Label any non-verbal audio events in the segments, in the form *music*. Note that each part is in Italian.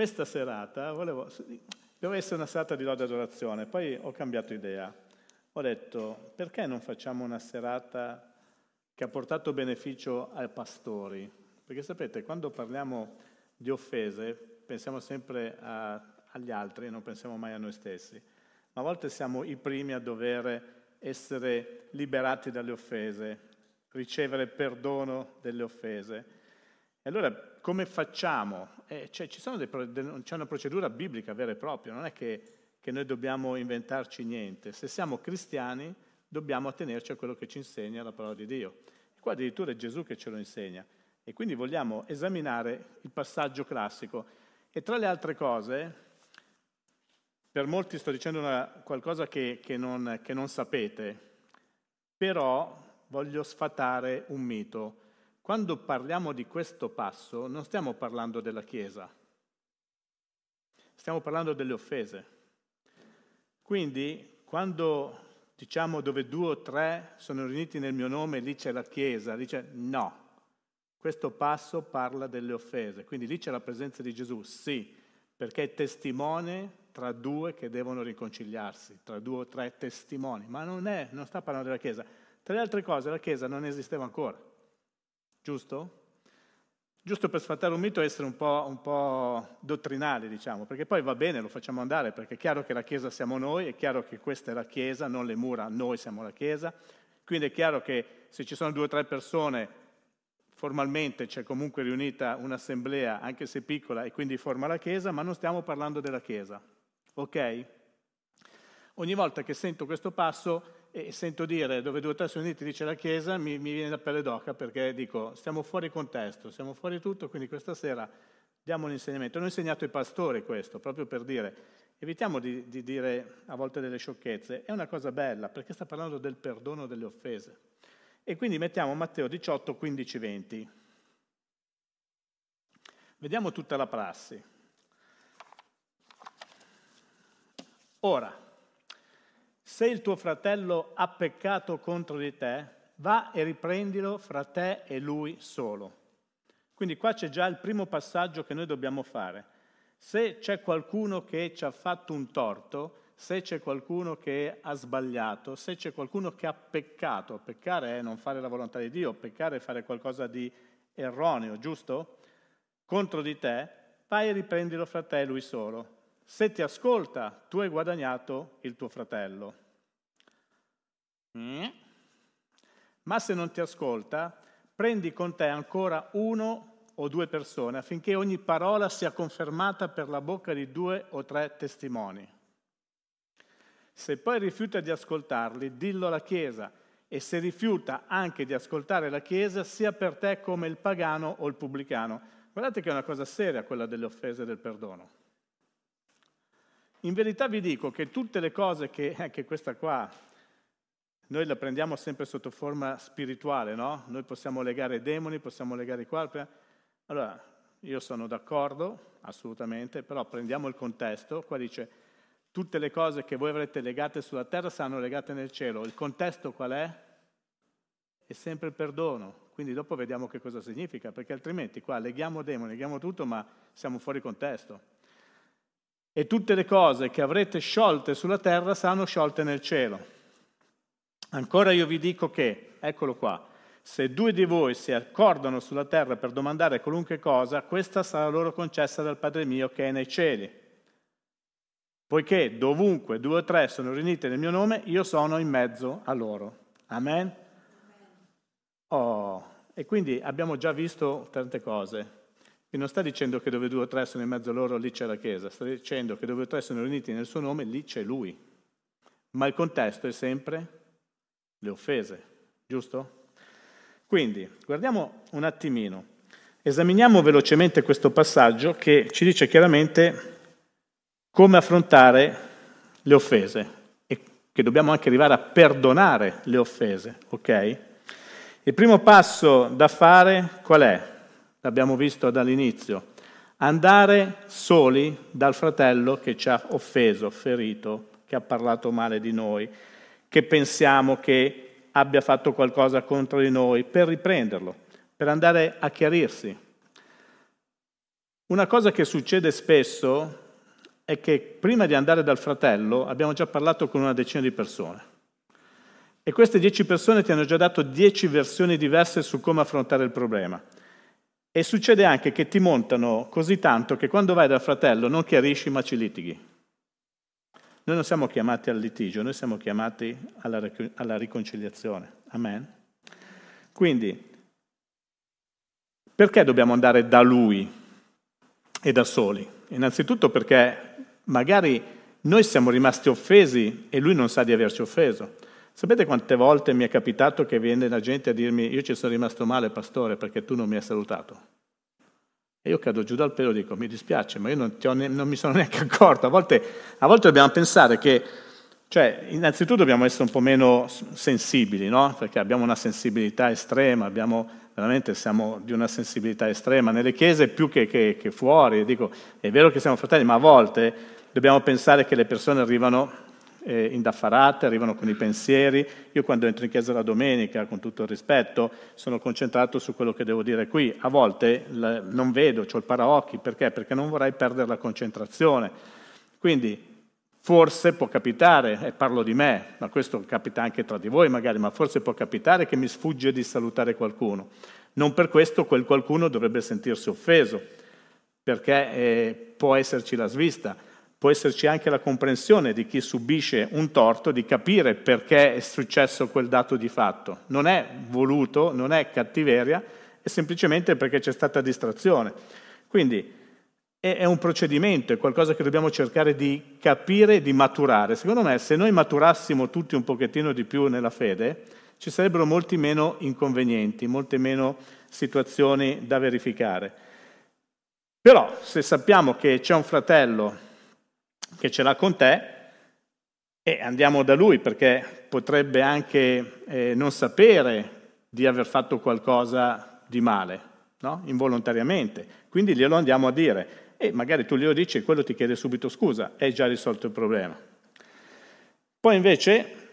questa serata volevo, doveva essere una serata di lode e adorazione, poi ho cambiato idea. Ho detto, perché non facciamo una serata che ha portato beneficio ai pastori? Perché sapete, quando parliamo di offese, pensiamo sempre a, agli altri e non pensiamo mai a noi stessi. Ma a volte siamo i primi a dover essere liberati dalle offese, ricevere perdono delle offese. E allora come facciamo? Eh, cioè, dei, c'è una procedura biblica vera e propria, non è che, che noi dobbiamo inventarci niente. Se siamo cristiani dobbiamo attenerci a quello che ci insegna la parola di Dio. E qua addirittura è Gesù che ce lo insegna. E quindi vogliamo esaminare il passaggio classico. E tra le altre cose, per molti sto dicendo una, qualcosa che, che, non, che non sapete, però voglio sfatare un mito. Quando parliamo di questo passo non stiamo parlando della Chiesa, stiamo parlando delle offese. Quindi quando diciamo dove due o tre sono riuniti nel mio nome, lì c'è la Chiesa, dice no, questo passo parla delle offese, quindi lì c'è la presenza di Gesù, sì, perché è testimone tra due che devono riconciliarsi, tra due o tre testimoni, ma non, è, non sta parlando della Chiesa. Tra le altre cose la Chiesa non esisteva ancora, giusto? Giusto per sfatare un mito e essere un po', un po', dottrinali, diciamo, perché poi va bene, lo facciamo andare, perché è chiaro che la Chiesa siamo noi, è chiaro che questa è la Chiesa, non le mura, noi siamo la Chiesa, quindi è chiaro che se ci sono due o tre persone formalmente c'è comunque riunita un'assemblea, anche se piccola, e quindi forma la Chiesa, ma non stiamo parlando della Chiesa. Ok? Ogni volta che sento questo passo e sento dire dove due o tre sono uniti dice la Chiesa, mi, mi viene la pelle d'oca perché dico stiamo fuori contesto, siamo fuori tutto, quindi questa sera diamo un insegnamento. Hanno insegnato i pastori questo, proprio per dire, evitiamo di, di dire a volte delle sciocchezze, è una cosa bella perché sta parlando del perdono delle offese. E quindi mettiamo Matteo 18, 15, 20. Vediamo tutta la prassi. Ora, se il tuo fratello ha peccato contro di te, va e riprendilo fra te e lui solo. Quindi qua c'è già il primo passaggio che noi dobbiamo fare. Se c'è qualcuno che ci ha fatto un torto, se c'è qualcuno che ha sbagliato, se c'è qualcuno che ha peccato, peccare è non fare la volontà di Dio, peccare è fare qualcosa di erroneo, giusto? Contro di te, vai e riprendilo fra te e lui solo. Se ti ascolta, tu hai guadagnato il tuo fratello. Mm. Ma se non ti ascolta, prendi con te ancora uno o due persone affinché ogni parola sia confermata per la bocca di due o tre testimoni. Se poi rifiuta di ascoltarli, dillo alla Chiesa, e se rifiuta anche di ascoltare la Chiesa, sia per te come il pagano o il pubblicano. Guardate che è una cosa seria quella delle offese del perdono. In verità vi dico che tutte le cose che, anche questa qua, noi la prendiamo sempre sotto forma spirituale, no? Noi possiamo legare i demoni, possiamo legare i corpi. Allora, io sono d'accordo, assolutamente, però prendiamo il contesto. Qua dice, tutte le cose che voi avrete legate sulla terra saranno legate nel cielo. Il contesto qual è? È sempre il perdono. Quindi dopo vediamo che cosa significa, perché altrimenti qua leghiamo demoni, leghiamo tutto, ma siamo fuori contesto e tutte le cose che avrete sciolte sulla terra saranno sciolte nel cielo. Ancora io vi dico che, eccolo qua, se due di voi si accordano sulla terra per domandare qualunque cosa, questa sarà loro concessa dal Padre mio che è nei cieli. Poiché dovunque due o tre sono riunite nel mio nome, io sono in mezzo a loro. Amen? Oh, e quindi abbiamo già visto tante cose. E non sta dicendo che dove due o tre sono in mezzo loro lì c'è la Chiesa, sta dicendo che dove due o tre sono riuniti nel suo nome lì c'è Lui. Ma il contesto è sempre le offese, giusto? Quindi, guardiamo un attimino, esaminiamo velocemente questo passaggio che ci dice chiaramente come affrontare le offese e che dobbiamo anche arrivare a perdonare le offese, ok? Il primo passo da fare qual è? L'abbiamo visto dall'inizio, andare soli dal fratello che ci ha offeso, ferito, che ha parlato male di noi, che pensiamo che abbia fatto qualcosa contro di noi, per riprenderlo, per andare a chiarirsi. Una cosa che succede spesso è che prima di andare dal fratello abbiamo già parlato con una decina di persone. E queste dieci persone ti hanno già dato dieci versioni diverse su come affrontare il problema. E succede anche che ti montano così tanto che quando vai dal fratello non chiarisci ma ci litighi. Noi non siamo chiamati al litigio, noi siamo chiamati alla, alla riconciliazione. Amen. Quindi, perché dobbiamo andare da Lui e da soli? Innanzitutto perché magari noi siamo rimasti offesi e Lui non sa di averci offeso. Sapete quante volte mi è capitato che viene la gente a dirmi io ci sono rimasto male, pastore, perché tu non mi hai salutato? E io cado giù dal pelo e dico mi dispiace, ma io non, ne- non mi sono *laughs* neanche accorto. A volte, a volte, dobbiamo pensare che, cioè, innanzitutto dobbiamo essere un po' meno sensibili, no? Perché abbiamo una sensibilità estrema, abbiamo, veramente siamo di una sensibilità estrema. Nelle chiese più che, che, che fuori, dico, è vero che siamo fratelli, ma a volte dobbiamo pensare che le persone arrivano eh, indaffarate, arrivano con i pensieri. Io quando entro in chiesa la domenica, con tutto il rispetto, sono concentrato su quello che devo dire qui. A volte l- non vedo, ho il paraocchi, perché? Perché non vorrei perdere la concentrazione. Quindi forse può capitare, e parlo di me, ma questo capita anche tra di voi magari, ma forse può capitare che mi sfugge di salutare qualcuno. Non per questo quel qualcuno dovrebbe sentirsi offeso, perché eh, può esserci la svista può esserci anche la comprensione di chi subisce un torto, di capire perché è successo quel dato di fatto. Non è voluto, non è cattiveria, è semplicemente perché c'è stata distrazione. Quindi è un procedimento, è qualcosa che dobbiamo cercare di capire di maturare. Secondo me, se noi maturassimo tutti un pochettino di più nella fede, ci sarebbero molti meno inconvenienti, molte meno situazioni da verificare. Però, se sappiamo che c'è un fratello che ce l'ha con te e andiamo da lui perché potrebbe anche eh, non sapere di aver fatto qualcosa di male, no? involontariamente. Quindi glielo andiamo a dire e magari tu glielo dici e quello ti chiede subito scusa, è già risolto il problema. Poi invece,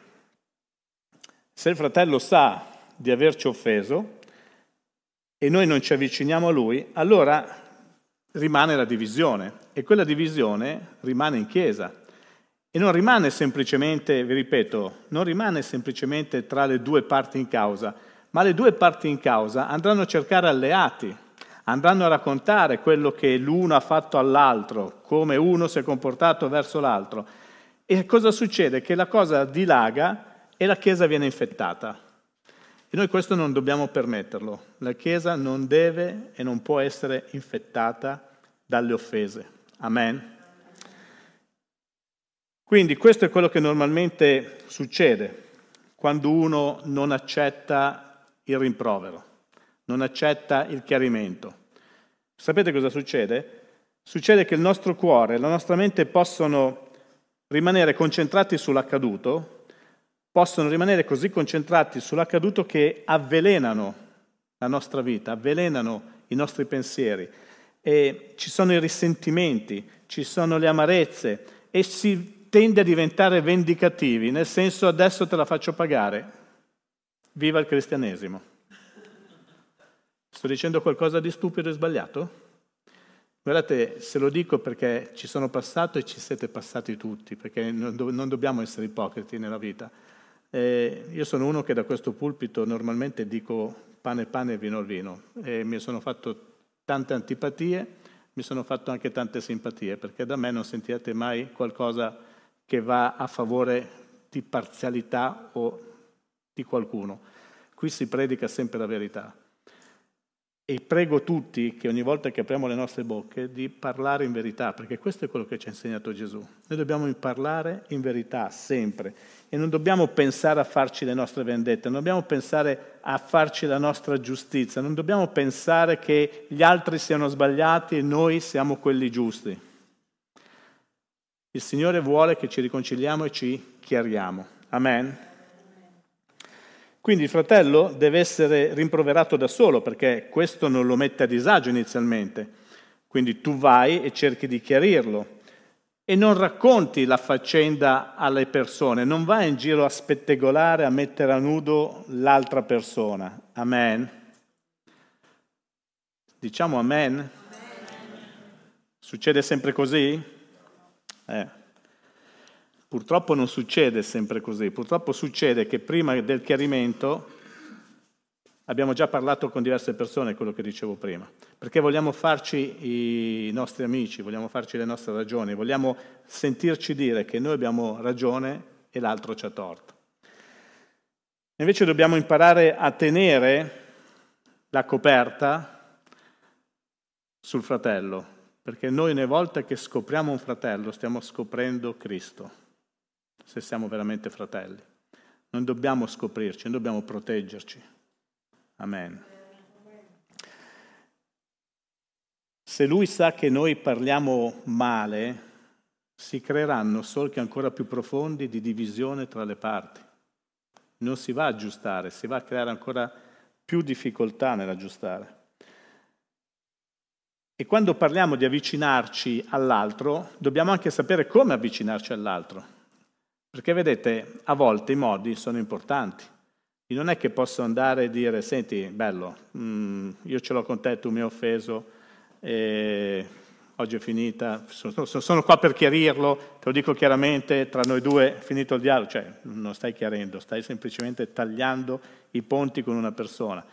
se il fratello sa di averci offeso e noi non ci avviciniamo a lui, allora rimane la divisione e quella divisione rimane in Chiesa. E non rimane semplicemente, vi ripeto, non rimane semplicemente tra le due parti in causa, ma le due parti in causa andranno a cercare alleati, andranno a raccontare quello che l'uno ha fatto all'altro, come uno si è comportato verso l'altro. E cosa succede? Che la cosa dilaga e la Chiesa viene infettata. E noi questo non dobbiamo permetterlo. La Chiesa non deve e non può essere infettata dalle offese. Amen. Quindi questo è quello che normalmente succede quando uno non accetta il rimprovero, non accetta il chiarimento. Sapete cosa succede? Succede che il nostro cuore e la nostra mente possono rimanere concentrati sull'accaduto, possono rimanere così concentrati sull'accaduto che avvelenano la nostra vita, avvelenano i nostri pensieri e ci sono i risentimenti, ci sono le amarezze e si tende a diventare vendicativi, nel senso adesso te la faccio pagare. Viva il cristianesimo. Sto dicendo qualcosa di stupido e sbagliato? Guardate, se lo dico perché ci sono passato e ci siete passati tutti, perché non dobbiamo essere ipocriti nella vita. Eh, io sono uno che da questo pulpito normalmente dico pane pane e vino al vino e mi sono fatto tante antipatie, mi sono fatto anche tante simpatie, perché da me non sentirete mai qualcosa che va a favore di parzialità o di qualcuno. Qui si predica sempre la verità. E prego tutti che ogni volta che apriamo le nostre bocche di parlare in verità, perché questo è quello che ci ha insegnato Gesù. Noi dobbiamo parlare in verità sempre e non dobbiamo pensare a farci le nostre vendette, non dobbiamo pensare a farci la nostra giustizia, non dobbiamo pensare che gli altri siano sbagliati e noi siamo quelli giusti. Il Signore vuole che ci riconciliamo e ci chiariamo. Amen. Quindi il fratello deve essere rimproverato da solo perché questo non lo mette a disagio inizialmente. Quindi tu vai e cerchi di chiarirlo e non racconti la faccenda alle persone, non vai in giro a spettegolare, a mettere a nudo l'altra persona. Amen. Diciamo amen. amen. Succede sempre così? Eh. Purtroppo non succede sempre così, purtroppo succede che prima del chiarimento abbiamo già parlato con diverse persone, quello che dicevo prima, perché vogliamo farci i nostri amici, vogliamo farci le nostre ragioni, vogliamo sentirci dire che noi abbiamo ragione e l'altro ci ha torto. Invece dobbiamo imparare a tenere la coperta sul fratello, perché noi ogni volta che scopriamo un fratello stiamo scoprendo Cristo se siamo veramente fratelli. Non dobbiamo scoprirci, non dobbiamo proteggerci. Amen. Se lui sa che noi parliamo male, si creeranno solchi ancora più profondi di divisione tra le parti. Non si va a aggiustare, si va a creare ancora più difficoltà nell'aggiustare. E quando parliamo di avvicinarci all'altro, dobbiamo anche sapere come avvicinarci all'altro. Perché vedete, a volte i modi sono importanti. E non è che posso andare e dire, senti, bello, mm, io ce l'ho con te, tu mi hai offeso, oggi è finita, sono, sono, qua per chiarirlo, te lo dico chiaramente, tra noi due è finito il dialogo, cioè non stai chiarendo, stai semplicemente tagliando i ponti con una persona.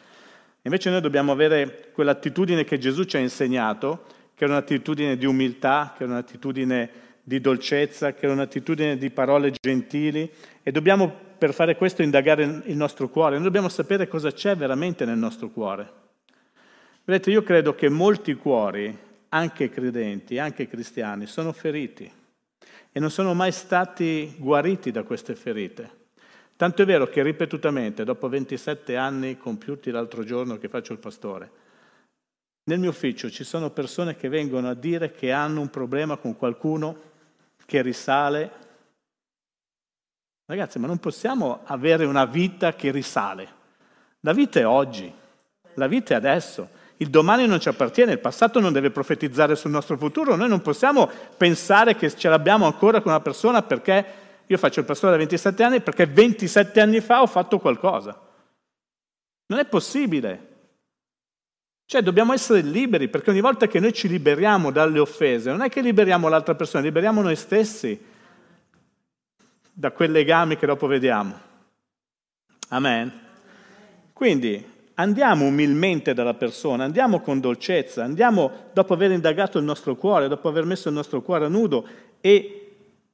Invece noi dobbiamo avere quell'attitudine che Gesù ci ha insegnato, che è un'attitudine di umiltà, che è un'attitudine di dolcezza, che è un'attitudine di parole gentili e dobbiamo per fare questo indagare il nostro cuore, noi dobbiamo sapere cosa c'è veramente nel nostro cuore. Vedete, io credo che molti cuori, anche credenti, anche cristiani, sono feriti e non sono mai stati guariti da queste ferite. Tanto è vero che ripetutamente, dopo 27 anni compiuti l'altro giorno che faccio il pastore, nel mio ufficio ci sono persone che vengono a dire che hanno un problema con qualcuno che risale. Ragazzi, ma non possiamo avere una vita che risale. La vita è oggi, la vita è adesso. Il domani non ci appartiene, il passato non deve profetizzare sul nostro futuro. Noi non possiamo pensare che ce l'abbiamo ancora con una persona perché io faccio il pastore da 27 anni perché 27 anni fa ho fatto qualcosa. Non è possibile. Cioè dobbiamo essere liberi, perché ogni volta che noi ci liberiamo dalle offese, non è che liberiamo l'altra persona, liberiamo noi stessi da quei legami che dopo vediamo. Amen. Quindi andiamo umilmente dalla persona, andiamo con dolcezza, andiamo dopo aver indagato il nostro cuore, dopo aver messo il nostro cuore a nudo e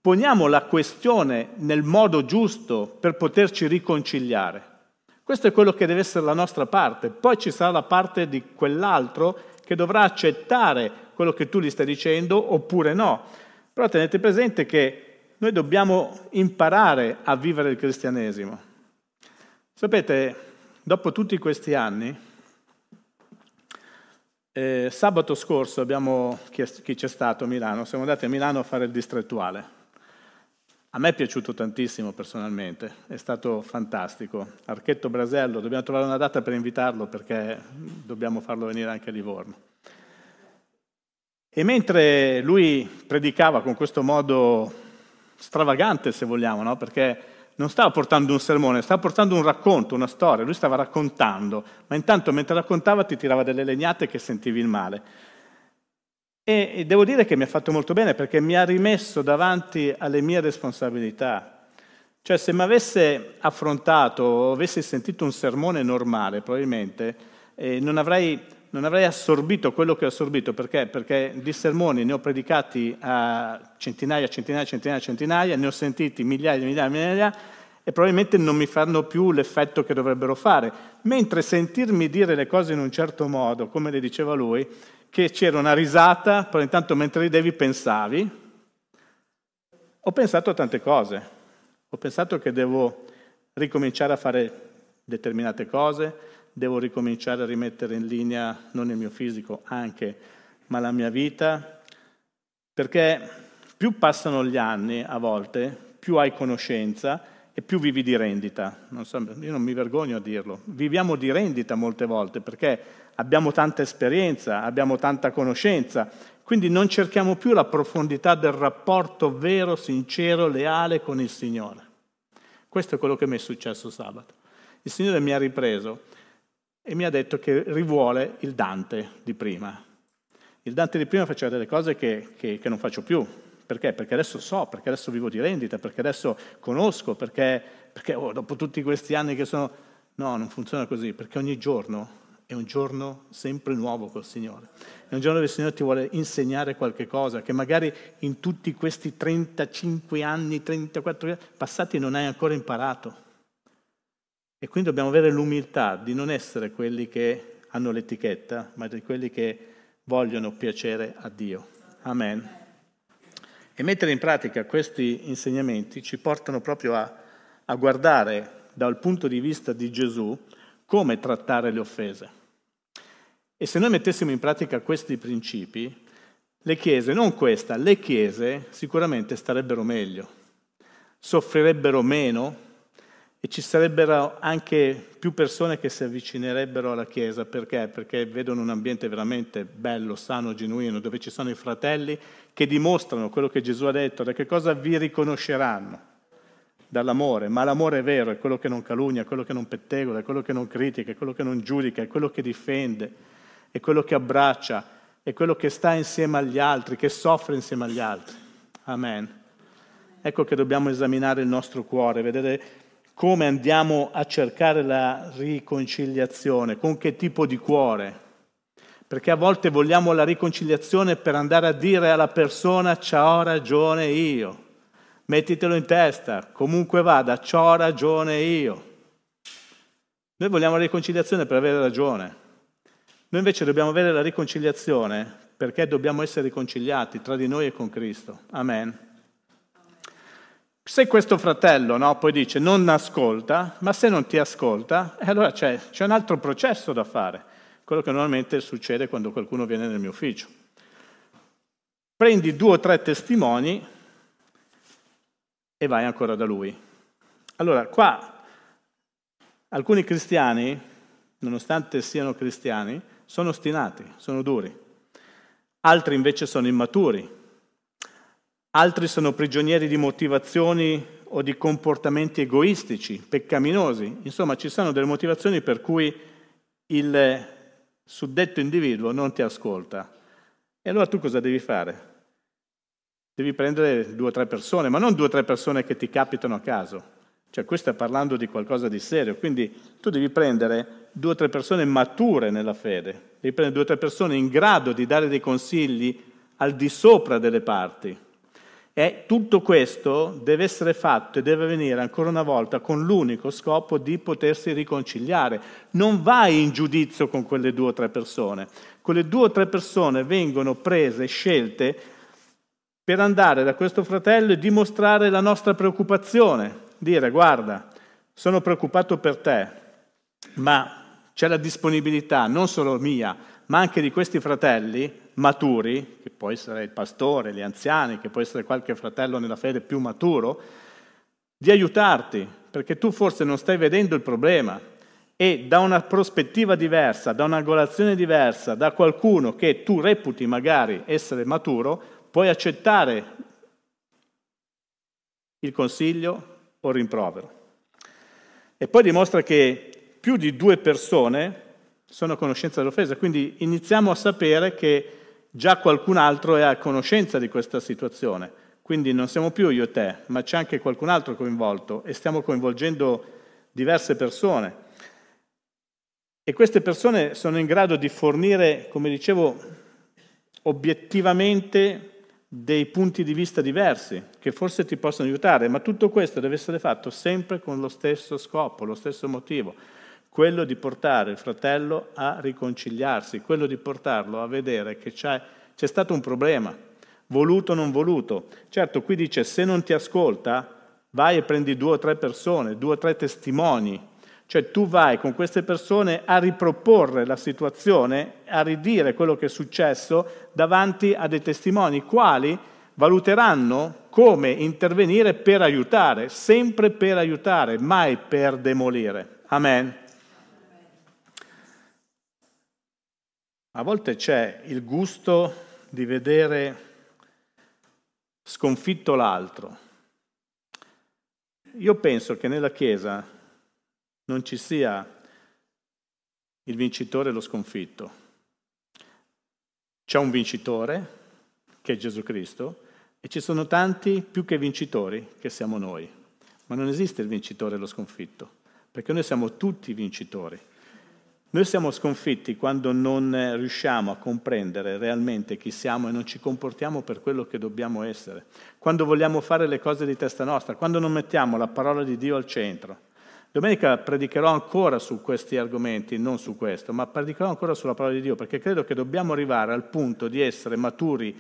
poniamo la questione nel modo giusto per poterci riconciliare. Questo è quello che deve essere la nostra parte. Poi ci sarà la parte di quell'altro che dovrà accettare quello che tu gli stai dicendo oppure no. Però tenete presente che noi dobbiamo imparare a vivere il cristianesimo. Sapete, dopo tutti questi anni, eh, sabato scorso abbiamo, chi, chi c'è stato a Milano, siamo andati a Milano a fare il distrettuale. A me è piaciuto tantissimo personalmente, è stato fantastico. Archetto Brasello, dobbiamo trovare una data per invitarlo perché dobbiamo farlo venire anche a Livorno. E mentre lui predicava con questo modo stravagante, se vogliamo, no? perché non stava portando un sermone, stava portando un racconto, una storia, lui stava raccontando, ma intanto mentre raccontava ti tirava delle legnate che sentivi il male. E, devo dire che mi ha fatto molto bene perché mi ha rimesso davanti alle mie responsabilità. Cioè se mi avesse affrontato o avessi sentito un sermone normale, probabilmente eh, non, avrei, non, avrei, assorbito quello che ho assorbito. Perché? Perché di sermoni ne ho predicati a centinaia, centinaia, centinaia, centinaia, ne ho sentiti migliaia, migliaia, migliaia e probabilmente non mi fanno più l'effetto che dovrebbero fare. Mentre sentirmi dire le cose in un certo modo, come le diceva lui, che c'era una risata, però intanto mentre ridevi pensavi. Ho pensato a tante cose. Ho pensato che devo ricominciare a fare determinate cose, devo ricominciare a rimettere in linea non il mio fisico anche, ma la mia vita, perché più passano gli anni a volte, più hai conoscenza e più vivi di rendita. Non so, io non mi vergogno a dirlo. Viviamo di rendita molte volte perché abbiamo tanta esperienza, abbiamo tanta conoscenza, quindi non cerchiamo più la profondità del rapporto vero, sincero, leale con il Signore. Questo è quello che mi è successo sabato. Il Signore mi ha ripreso e mi ha detto che rivuole il Dante di prima. Il Dante di prima faceva delle cose che, che, che non faccio più. Perché? Perché adesso so, perché adesso vivo di rendita, perché adesso conosco, perché, perché oh, dopo tutti questi anni che sono... No, non funziona così, perché ogni giorno è un giorno sempre nuovo col Signore. È un giorno dove il Signore ti vuole insegnare qualche cosa che magari in tutti questi 35 anni, 34 anni passati non hai ancora imparato. E quindi dobbiamo avere l'umiltà di non essere quelli che hanno l'etichetta, ma di quelli che vogliono piacere a Dio. Amen. E mettere in pratica questi insegnamenti ci portano proprio a, a guardare dal punto di vista di Gesù come trattare le offese. E se noi mettessimo in pratica questi principi, le chiese, non questa, le chiese sicuramente starebbero meglio, soffrirebbero meno e ci sarebbero anche più persone che si avvicinerebbero alla Chiesa. Perché? Perché vedono un ambiente veramente bello, sano, genuino, dove ci sono i fratelli che dimostrano quello che Gesù ha detto, da che cosa vi riconosceranno? Dall'amore, ma l'amore è vero, è quello che non calunnia, è quello che non pettegola, è quello che non critica, è quello che non giudica, è quello che difende, è quello che abbraccia, è quello che sta insieme agli altri, che soffre insieme agli altri. Amen. Ecco che dobbiamo esaminare il nostro cuore, vedere come andiamo a cercare la riconciliazione, con che tipo di cuore. Perché a volte vogliamo la riconciliazione per andare a dire alla persona c'ho ragione io. Mettitelo in testa, comunque vada, c'ho ragione io. Noi vogliamo la riconciliazione per avere ragione. Noi invece dobbiamo avere la riconciliazione perché dobbiamo essere riconciliati tra di noi e con Cristo. Amen. Se questo fratello no, poi dice non ascolta, ma se non ti ascolta, eh, allora c'è, c'è un altro processo da fare, quello che normalmente succede quando qualcuno viene nel mio ufficio. Prendi due o tre testimoni e vai ancora da lui. Allora, qua alcuni cristiani, nonostante siano cristiani, sono ostinati, sono duri. Altri invece sono immaturi, altri sono prigionieri di motivazioni o di comportamenti egoistici, peccaminosi. Insomma, ci sono delle motivazioni per cui il suddetto individuo non ti ascolta. E allora tu cosa devi fare? Devi prendere due o tre persone, ma non due o tre persone che ti capitano a caso. Cioè, qui sta parlando di qualcosa di serio, quindi tu devi prendere due o tre persone mature nella fede, devi prendere due o tre persone in grado di dare dei consigli al di sopra delle parti e tutto questo deve essere fatto e deve avvenire ancora una volta con l'unico scopo di potersi riconciliare. Non vai in giudizio con quelle due o tre persone. Quelle due o tre persone vengono prese, scelte per andare da questo fratello e dimostrare la nostra preoccupazione. Dire, guarda, sono preoccupato per te, ma c'è la disponibilità non solo mia, ma anche di questi fratelli maturi, che può essere il pastore, gli anziani, che può essere qualche fratello nella fede più maturo, di aiutarti, perché tu forse non stai vedendo il problema. E da una prospettiva diversa, da un'angolazione diversa, da qualcuno che tu reputi magari essere maturo, puoi accettare il consiglio o rimprovero. E poi dimostra che più di due persone sono a conoscenza dell'offesa, quindi iniziamo a sapere che già qualcun altro è a conoscenza di questa situazione. Quindi non siamo più io e te, ma c'è anche qualcun altro coinvolto e stiamo coinvolgendo diverse persone. E queste persone sono in grado di fornire, come dicevo, obiettivamente dei punti di vista diversi che forse ti possono aiutare, ma tutto questo deve essere fatto sempre con lo stesso scopo, lo stesso motivo quello di portare il fratello a riconciliarsi, quello di portarlo a vedere che c'è, c'è stato un problema, voluto o non voluto. Certo, qui dice se non ti ascolta, vai e prendi due o tre persone, due o tre testimoni, cioè tu vai con queste persone a riproporre la situazione, a ridire quello che è successo davanti a dei testimoni, quali valuteranno come intervenire per aiutare, sempre per aiutare, mai per demolire. Amen. A volte c'è il gusto di vedere sconfitto l'altro. Io penso che nella Chiesa non ci sia il vincitore e lo sconfitto. C'è un vincitore, che è Gesù Cristo, e ci sono tanti più che vincitori, che siamo noi. Ma non esiste il vincitore e lo sconfitto, perché noi siamo tutti vincitori. Noi siamo sconfitti quando non riusciamo a comprendere realmente chi siamo e non ci comportiamo per quello che dobbiamo essere, quando vogliamo fare le cose di testa nostra, quando non mettiamo la parola di Dio al centro. Domenica predicherò ancora su questi argomenti, non su questo, ma predicherò ancora sulla parola di Dio, perché credo che dobbiamo arrivare al punto di essere maturi,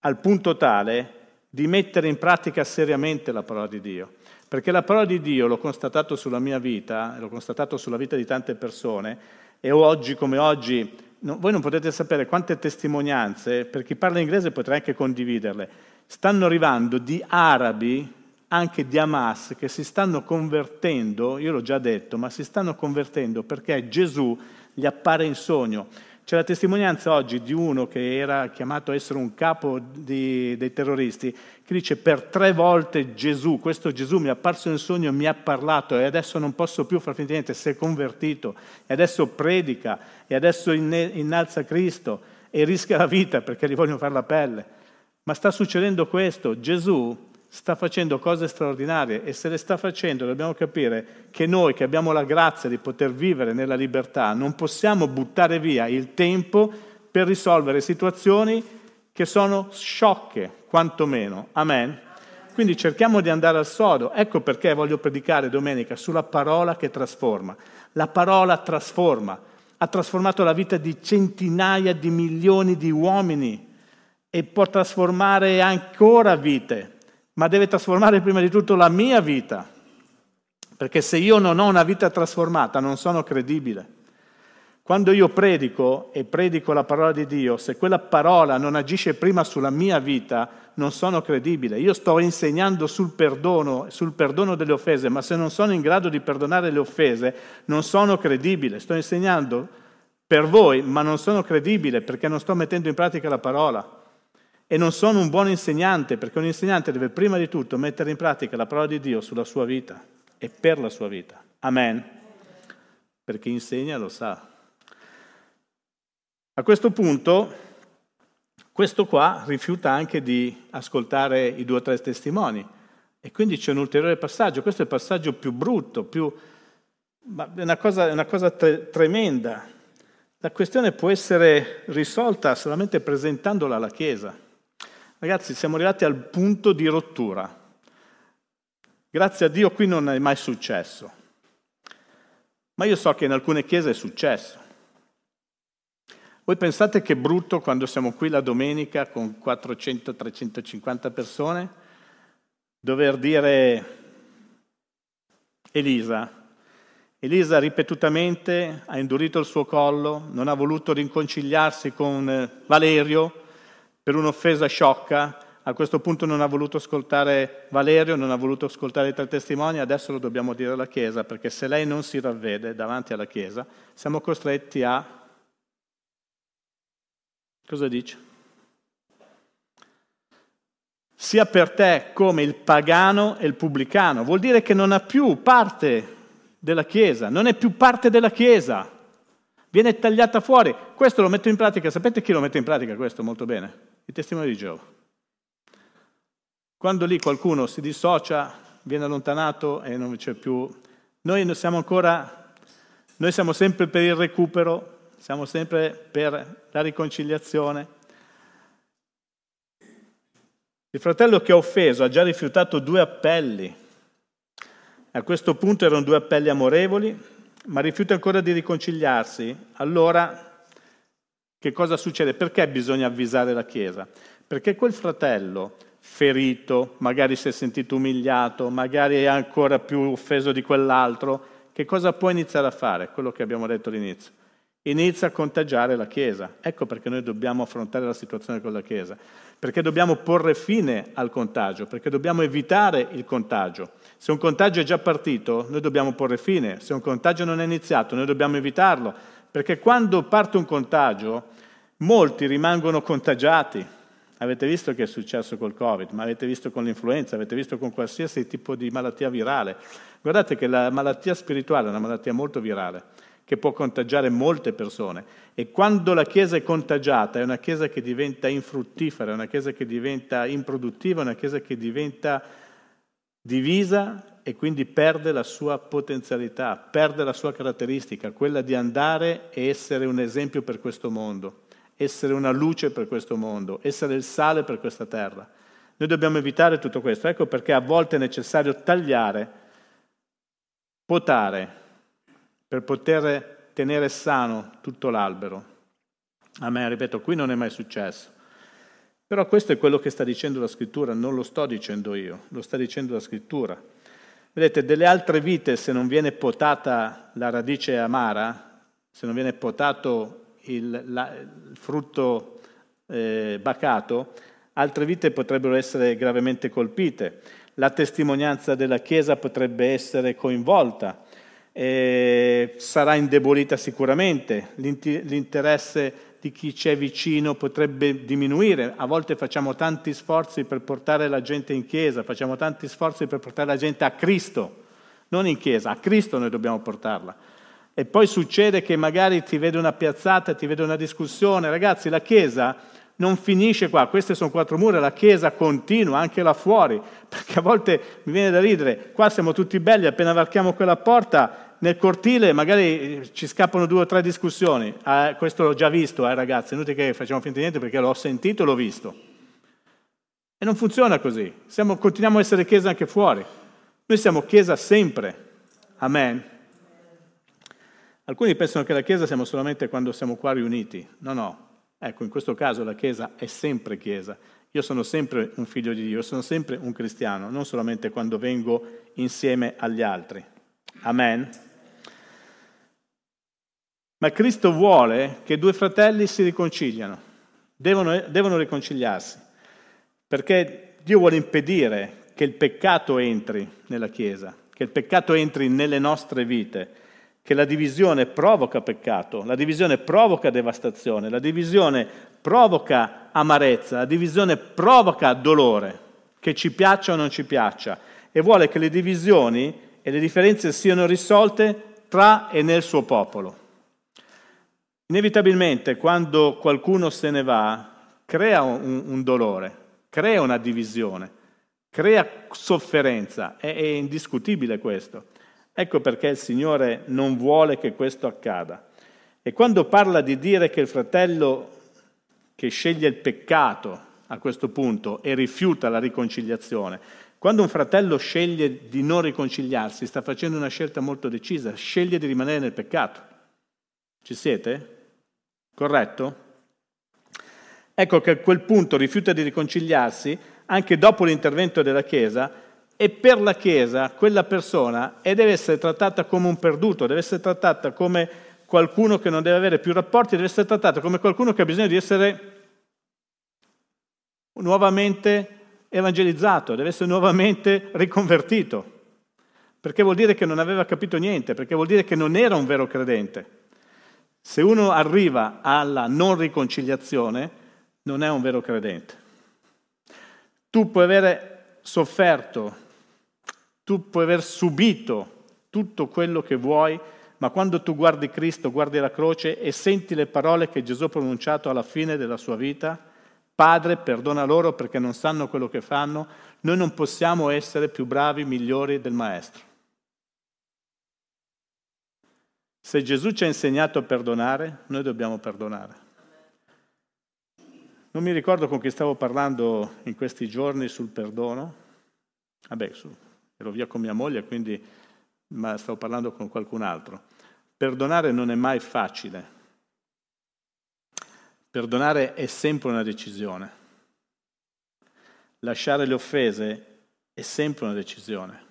al punto tale di mettere in pratica seriamente la parola di Dio. Perché la parola di Dio, l'ho constatato sulla mia vita, l'ho constatato sulla vita di tante persone, e oggi come oggi, no, voi non potete sapere quante testimonianze, per chi parla inglese potrei anche condividerle, stanno arrivando di arabi, anche di Hamas, che si stanno convertendo, io l'ho già detto, ma si stanno convertendo perché Gesù gli appare in sogno. C'è la testimonianza oggi di uno che era chiamato a essere un capo di, dei terroristi, che dice per tre volte Gesù, questo Gesù mi è apparso in sogno, mi ha parlato e adesso non posso più far finta di niente, si è convertito e adesso predica e adesso innalza Cristo e rischia la vita perché gli vogliono fare la pelle. Ma sta succedendo questo, Gesù sta facendo cose straordinarie e se le sta facendo dobbiamo capire che noi che abbiamo la grazia di poter vivere nella libertà non possiamo buttare via il tempo per risolvere situazioni che sono sciocche, quantomeno. Amen. Quindi cerchiamo di andare al sodo. Ecco perché voglio predicare domenica sulla parola che trasforma. La parola trasforma. Ha trasformato la vita di centinaia di milioni di uomini e può trasformare ancora vite ma deve trasformare prima di tutto la mia vita, perché se io non ho una vita trasformata non sono credibile. Quando io predico e predico la parola di Dio, se quella parola non agisce prima sulla mia vita, non sono credibile. Io sto insegnando sul perdono, sul perdono delle offese, ma se non sono in grado di perdonare le offese, non sono credibile. Sto insegnando per voi, ma non sono credibile perché non sto mettendo in pratica la parola e non sono un buon insegnante, perché un insegnante deve prima di tutto mettere in pratica la parola di Dio sulla sua vita e per la sua vita. Amen. Per chi insegna lo sa. A questo punto, questo qua rifiuta anche di ascoltare i due o tre testimoni. E quindi c'è un ulteriore passaggio. Questo è il passaggio più brutto, più... Ma è una cosa, è una cosa tre, tremenda. La questione può essere risolta solamente presentandola alla Chiesa. Ragazzi, siamo arrivati al punto di rottura. Grazie a Dio qui non è mai successo. Ma io so che in alcune chiese è successo. Voi pensate che brutto quando siamo qui la domenica con 400-350 persone dover dire Elisa. Elisa ripetutamente ha indurito il suo collo, non ha voluto riconciliarsi con Valerio, per un'offesa sciocca, a questo punto non ha voluto ascoltare Valerio, non ha voluto ascoltare i tre testimoni, adesso lo dobbiamo dire alla Chiesa, perché se lei non si ravvede davanti alla Chiesa, siamo costretti a... Cosa dice? Sia per te come il pagano e il pubblicano, vuol dire che non ha più parte della Chiesa, non è più parte della Chiesa, viene tagliata fuori. Questo lo metto in pratica, sapete chi lo mette in pratica questo molto bene? I testimoni di Giova. Quando lì qualcuno si dissocia, viene allontanato e non c'è più... Noi siamo ancora, noi siamo sempre per il recupero, siamo sempre per la riconciliazione. Il fratello che ha offeso ha già rifiutato due appelli. A questo punto erano due appelli amorevoli, ma rifiuta ancora di riconciliarsi. Allora che cosa succede? Perché bisogna avvisare la Chiesa? Perché quel fratello ferito, magari si è sentito umiliato, magari è ancora più offeso di quell'altro, che cosa può iniziare a fare? Quello che abbiamo detto all'inizio. Inizia a contagiare la Chiesa. Ecco perché noi dobbiamo affrontare la situazione con la Chiesa. Perché dobbiamo porre fine al contagio, perché dobbiamo evitare il contagio. Se un contagio è già partito, noi dobbiamo porre fine. Se un contagio non è iniziato, noi dobbiamo evitarlo perché quando parte un contagio, molti rimangono contagiati. Avete visto che è successo col Covid, ma avete visto con l'influenza, avete visto con qualsiasi tipo di malattia virale. Guardate che la malattia spirituale è una malattia molto virale, che può contagiare molte persone. E quando la Chiesa è contagiata è una Chiesa che diventa infruttifera, è una Chiesa che diventa improduttiva, è una Chiesa che diventa divisa e quindi perde la sua potenzialità, perde la sua caratteristica, quella di andare e essere un esempio per questo mondo, essere una luce per questo mondo, essere il sale per questa terra. Noi dobbiamo evitare tutto questo. Ecco perché a volte è necessario tagliare, potare, per poter tenere sano tutto l'albero. A me, ripeto, qui non è mai successo. Però questo è quello che sta dicendo la scrittura, non lo sto dicendo io, lo sta dicendo la scrittura. Vedete, delle altre vite, se non viene potata la radice amara, se non viene potato il, la, il frutto eh, bacato, altre vite potrebbero essere gravemente colpite. La testimonianza della Chiesa potrebbe essere coinvolta eh, sarà indebolita sicuramente, l'interesse di chi ci è vicino potrebbe diminuire. A volte facciamo tanti sforzi per portare la gente in chiesa, facciamo tanti sforzi per portare la gente a Cristo, non in chiesa, a Cristo noi dobbiamo portarla. E poi succede che magari ti vede una piazzata, ti vede una discussione. Ragazzi, la chiesa non finisce qua, queste sono quattro mura, la chiesa continua anche là fuori, *laughs* perché a volte mi viene da ridere, qua siamo tutti belli, appena varchiamo quella porta, nel cortile magari ci scappano due o tre discussioni, eh, questo l'ho già visto eh, ragazzi, inutile che facciamo finta di niente perché l'ho sentito e l'ho visto. E non funziona così, siamo, continuiamo a essere chiesa anche fuori, noi siamo chiesa sempre, amen. Alcuni pensano che la chiesa siamo solamente quando siamo qua riuniti, no no, Ecco, in questo caso la Chiesa è sempre Chiesa. Io sono sempre un figlio di Dio, sono sempre un cristiano, non solamente quando vengo insieme agli altri. Amen. Ma Cristo vuole che due fratelli si riconciliano, devono, devono riconciliarsi, perché Dio vuole impedire che il peccato entri nella Chiesa, che il peccato entri nelle nostre vite che la divisione provoca peccato, la divisione provoca devastazione, la divisione provoca amarezza, la divisione provoca dolore, che ci piaccia o non ci piaccia, e vuole che le divisioni e le differenze siano risolte tra e nel suo popolo. Inevitabilmente quando qualcuno se ne va, crea un, un dolore, crea una divisione, crea sofferenza, è, è indiscutibile questo. Ecco perché il Signore non vuole che questo accada. E quando parla di dire che il fratello che sceglie il peccato a questo punto e rifiuta la riconciliazione, quando un fratello sceglie di non riconciliarsi, sta facendo una scelta molto decisa, sceglie di rimanere nel peccato. Ci siete? Corretto? Ecco che a quel punto rifiuta di riconciliarsi, anche dopo l'intervento della Chiesa, e per la Chiesa quella persona deve essere trattata come un perduto, deve essere trattata come qualcuno che non deve avere più rapporti, deve essere trattata come qualcuno che ha bisogno di essere nuovamente evangelizzato, deve essere nuovamente riconvertito, perché vuol dire che non aveva capito niente, perché vuol dire che non era un vero credente. Se uno arriva alla non riconciliazione, non è un vero credente. Tu puoi avere sofferto tu puoi aver subito tutto quello che vuoi, ma quando tu guardi Cristo, guardi la croce e senti le parole che Gesù ha pronunciato alla fine della sua vita, Padre, perdona loro perché non sanno quello che fanno, noi non possiamo essere più bravi, migliori del Maestro. Se Gesù ci ha insegnato a perdonare, noi dobbiamo perdonare. Non mi ricordo con chi stavo parlando in questi giorni sul perdono. Vabbè, su, ero via con mia moglie, quindi ma stavo parlando con qualcun altro. Perdonare non è mai facile. Perdonare è sempre una decisione. Lasciare le offese è sempre una decisione.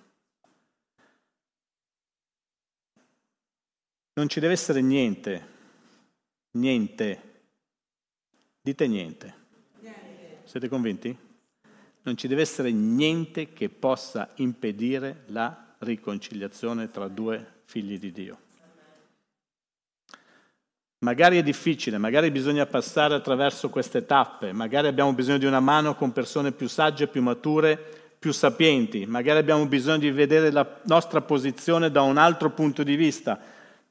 Non ci deve essere niente, niente, dite niente. Siete convinti? non ci deve essere niente che possa impedire la riconciliazione tra due figli di Dio. Magari è difficile, magari bisogna passare attraverso queste tappe, magari abbiamo bisogno di una mano con persone più sagge, più mature, più sapienti, magari abbiamo bisogno di vedere la nostra posizione da un altro punto di vista,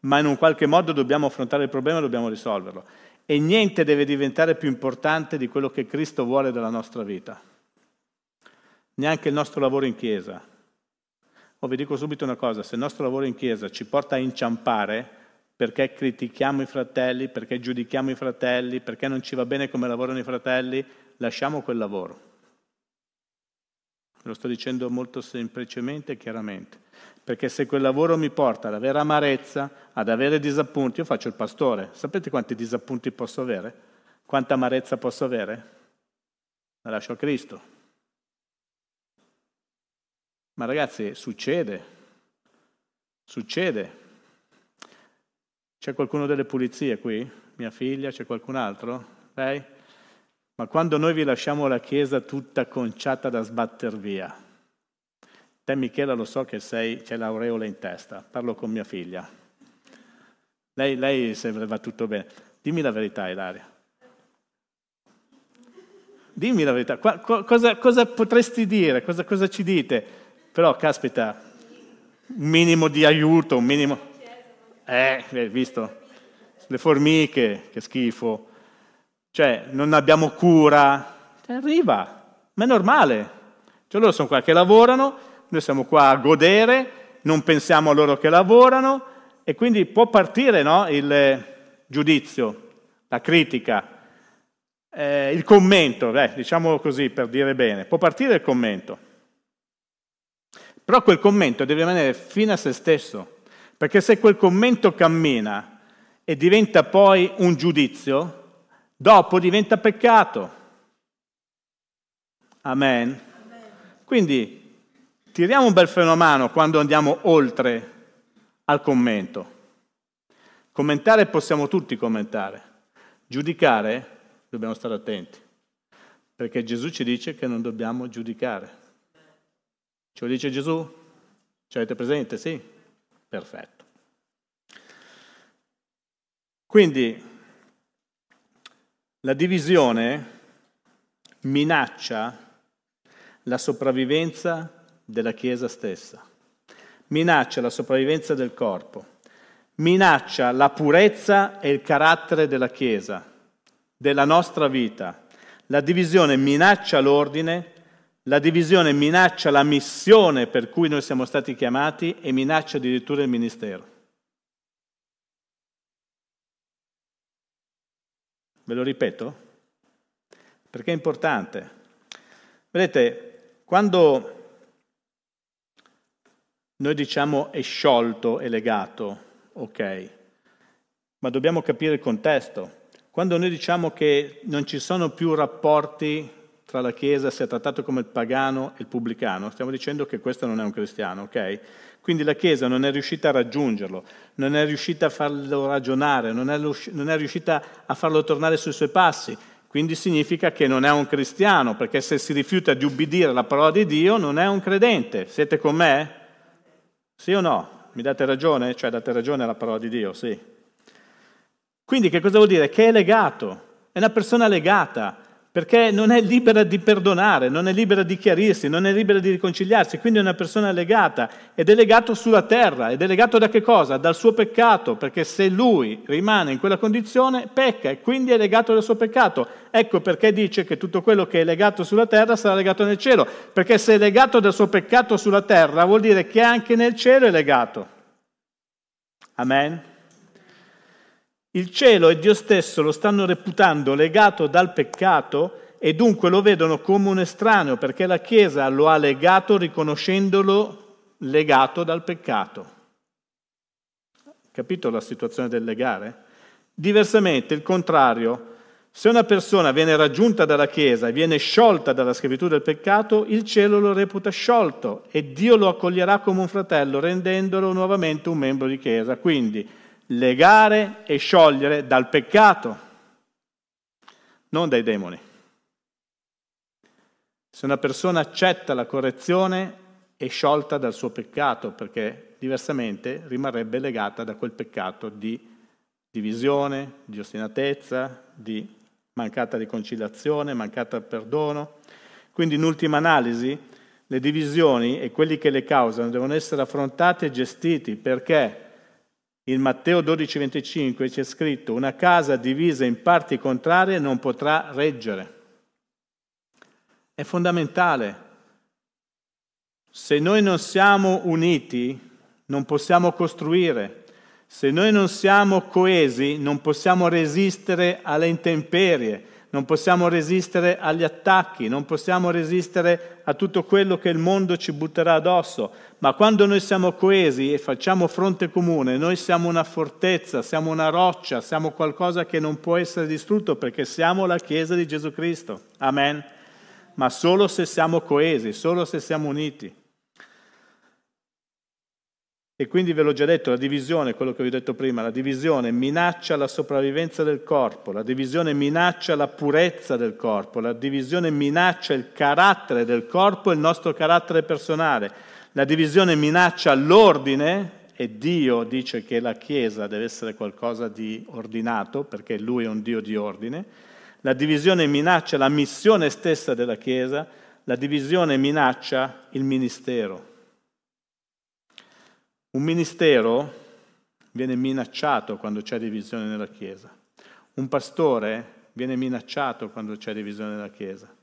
ma in un qualche modo dobbiamo affrontare il problema e dobbiamo risolverlo. E niente deve diventare più importante di quello che Cristo vuole dalla nostra vita. Neanche il nostro lavoro in chiesa. O oh, vi dico subito una cosa, se il nostro lavoro in chiesa ci porta a inciampare perché critichiamo i fratelli, perché giudichiamo i fratelli, perché non ci va bene come lavorano i fratelli, lasciamo quel lavoro. Lo sto dicendo molto semplicemente e chiaramente. Perché se quel lavoro mi porta ad avere amarezza, ad avere disappunti, io faccio il pastore. Sapete quanti disappunti posso avere? Quanta amarezza posso avere? La lascio a Cristo. Ma ragazzi, succede. Succede. C'è qualcuno delle pulizie qui? Mia figlia? C'è qualcun altro? Lei? Ma quando noi vi lasciamo la chiesa tutta conciata da sbatter via, Te Michela lo so che sei, c'è l'aureola in testa, parlo con mia figlia. Lei, lei se va tutto bene. Dimmi la verità, Ilaria. Dimmi la verità. Qua, cosa, cosa, potresti dire? Cosa, cosa ci dite? Però, caspita, un minimo di aiuto, un minimo... Eh, hai visto? Le formiche, che schifo. Cioè, non abbiamo cura. Arriva, ma è normale. Cioè, loro sono qua che lavorano, noi siamo qua a godere, non pensiamo a loro che lavorano e quindi può partire no, il giudizio, la critica, eh, il commento, beh, diciamolo così per dire bene, può partire il commento. Però quel commento deve rimanere fino a se stesso, perché se quel commento cammina e diventa poi un giudizio, dopo diventa peccato. Amen. Quindi tiriamo un bel freno a mano quando andiamo oltre al commento. Commentare possiamo tutti commentare, giudicare dobbiamo stare attenti, perché Gesù ci dice che non dobbiamo giudicare. Ce lo dice Gesù? Ce l'avete presente? Sì? Perfetto. Quindi la divisione minaccia la sopravvivenza della Chiesa stessa, minaccia la sopravvivenza del corpo, minaccia la purezza e il carattere della Chiesa, della nostra vita. La divisione minaccia l'ordine, la divisione minaccia la missione per cui noi siamo stati chiamati e minaccia addirittura il ministero. Ve lo ripeto? Perché è importante. Vedete, quando noi diciamo è sciolto, è legato, ok, ma dobbiamo capire il contesto. Quando noi diciamo che non ci sono più rapporti tra la Chiesa, sia trattato come il pagano e il pubblicano, stiamo dicendo che questo non è un cristiano, ok? Quindi la Chiesa non è riuscita a raggiungerlo, non è riuscita a farlo ragionare, non è, riuscita a farlo tornare sui suoi passi. Quindi significa che non è un cristiano, perché se si rifiuta di ubbidire alla parola di Dio non è un credente. Siete con me? Sì o no? Mi date ragione? Cioè date ragione alla parola di Dio, sì. Quindi che cosa vuol dire? Che è legato, è una persona legata, perché non è libera di perdonare, non è libera di chiarirsi, non è libera di riconciliarsi, quindi è una persona legata ed è legato sulla terra ed è legato da che cosa? Dal suo peccato, perché se lui rimane in quella condizione pecca e quindi è legato dal suo peccato. Ecco perché dice che tutto quello che è legato sulla terra sarà legato nel cielo, perché se è legato dal suo peccato sulla terra vuol dire che anche nel cielo è legato. Amen. Il cielo e Dio stesso lo stanno reputando legato dal peccato e dunque lo vedono come un estraneo perché la Chiesa lo ha legato riconoscendolo legato dal peccato. Capito la situazione del legare? Diversamente, il contrario, se una persona viene raggiunta dalla Chiesa e viene sciolta dalla schiavitù del peccato, il cielo lo reputa sciolto e Dio lo accoglierà come un fratello, rendendolo nuovamente un membro di Chiesa. Quindi, legare e sciogliere dal peccato, non dai demoni. Se una persona accetta la correzione è sciolta dal suo peccato, perché diversamente rimarrebbe legata da quel peccato di divisione, di ostinatezza, di mancata riconciliazione, mancata perdono. Quindi in ultima analisi le divisioni e quelli che le causano devono essere affrontati e gestiti perché In Matteo 12:25 c'è scritto, una casa divisa in parti contrarie non potrà reggere. È fondamentale. Se noi non siamo uniti, non possiamo costruire. Se noi non siamo coesi, non possiamo resistere alle intemperie non possiamo resistere agli attacchi, non possiamo resistere a tutto quello che il mondo ci butterà addosso, ma quando noi siamo coesi e facciamo fronte comune, noi siamo una fortezza, siamo una roccia, siamo qualcosa che non può essere distrutto perché siamo la Chiesa di Gesù Cristo. Amen. Ma solo se siamo coesi, solo se siamo uniti. E quindi ve l'ho già detto, la divisione, quello che vi ho detto prima, la divisione minaccia la sopravvivenza del corpo, la divisione minaccia la purezza del corpo, la divisione minaccia il carattere del corpo e il nostro carattere personale, la divisione minaccia l'ordine e Dio dice che la Chiesa deve essere qualcosa di ordinato perché Lui è un Dio di ordine, la divisione minaccia la missione stessa della Chiesa, la divisione minaccia il ministero. Un ministero viene minacciato quando c'è divisione nella Chiesa. Un pastore viene minacciato quando c'è divisione nella Chiesa.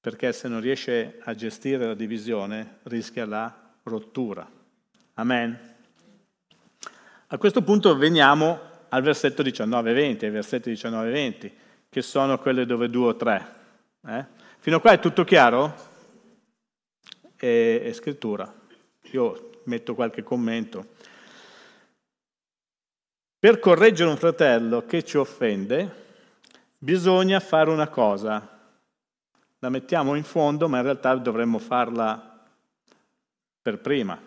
Perché se non riesce a gestire la divisione rischia la rottura. Amen. A questo punto veniamo al versetto 19-20, ai versetti 19-20, che sono quelli dove due o tre. Eh? Fino a qua è tutto chiaro? È, è scrittura. Io metto qualche commento. Per correggere un fratello che ci offende bisogna fare una cosa. La mettiamo in fondo, ma in realtà dovremmo farla per prima.